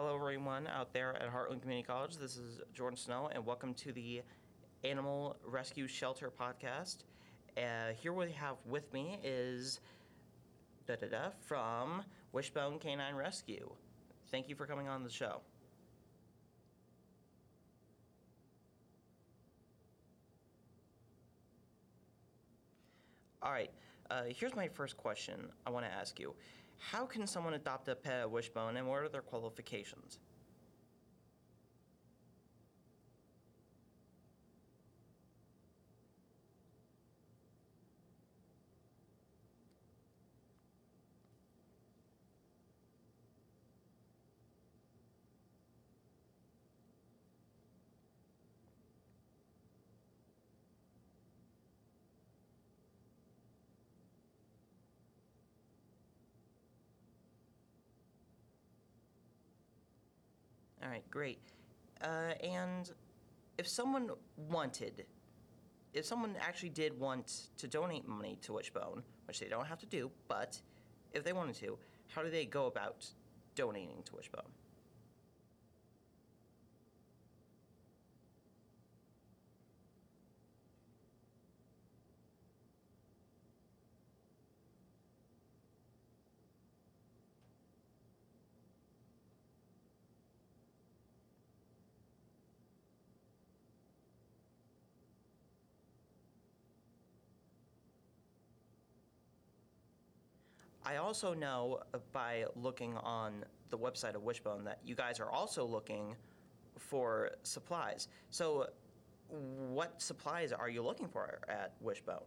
Hello, everyone out there at Heartland Community College. This is Jordan Snow, and welcome to the Animal Rescue Shelter podcast. Uh, here we have with me is da da da from Wishbone Canine Rescue. Thank you for coming on the show. All right, uh, here's my first question I want to ask you. How can someone adopt a pet at Wishbone, and what are their qualifications? All right, great. Uh, and if someone wanted, if someone actually did want to donate money to Wishbone, which they don't have to do, but if they wanted to, how do they go about donating to Wishbone? I also know uh, by looking on the website of Wishbone that you guys are also looking for supplies. So, what supplies are you looking for at Wishbone?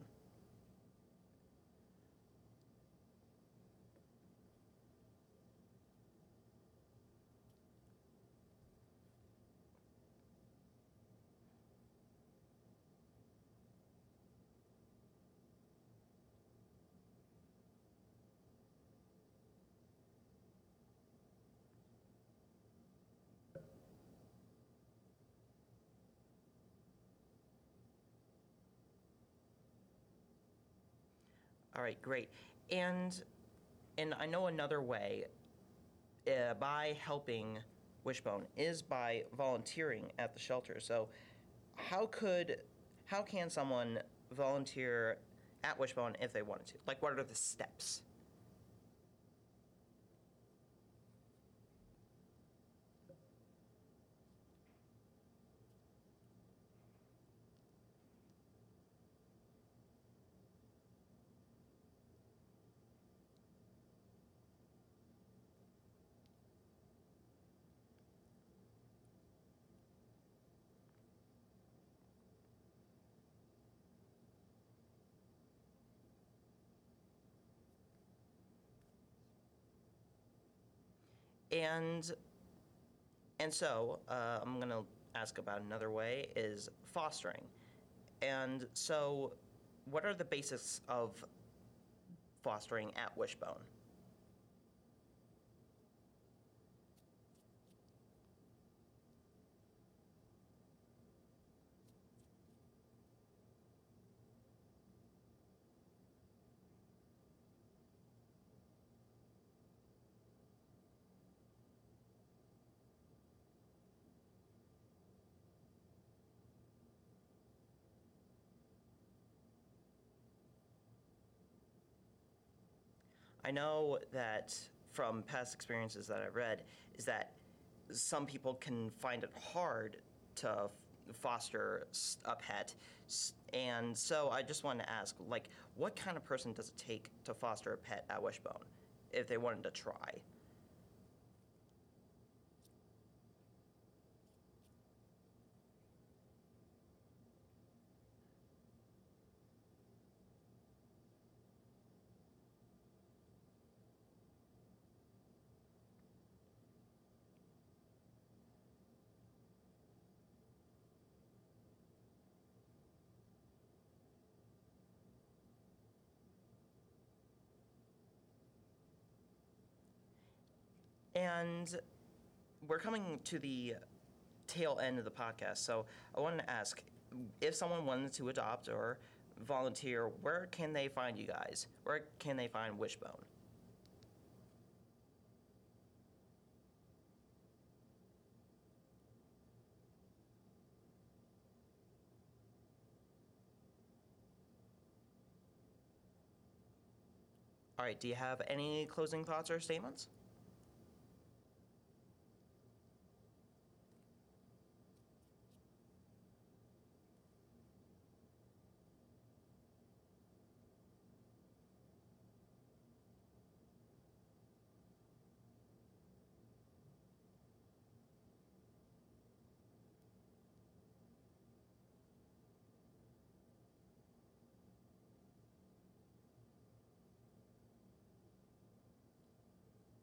All right, great. And and I know another way uh, by helping Wishbone is by volunteering at the shelter. So, how could how can someone volunteer at Wishbone if they wanted to? Like, what are the steps? And and so uh, I'm gonna ask about another way is fostering. And so, what are the basics of fostering at Wishbone? I know that from past experiences that I've read is that some people can find it hard to f- foster a pet, and so I just wanted to ask, like, what kind of person does it take to foster a pet at Wishbone, if they wanted to try? And we're coming to the tail end of the podcast. So I wanted to ask if someone wanted to adopt or volunteer, where can they find you guys? Where can they find Wishbone? All right, do you have any closing thoughts or statements?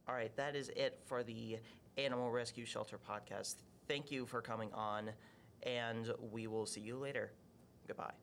All right, that is it for the Animal Rescue Shelter podcast. Thank you for coming on, and we will see you later. Goodbye.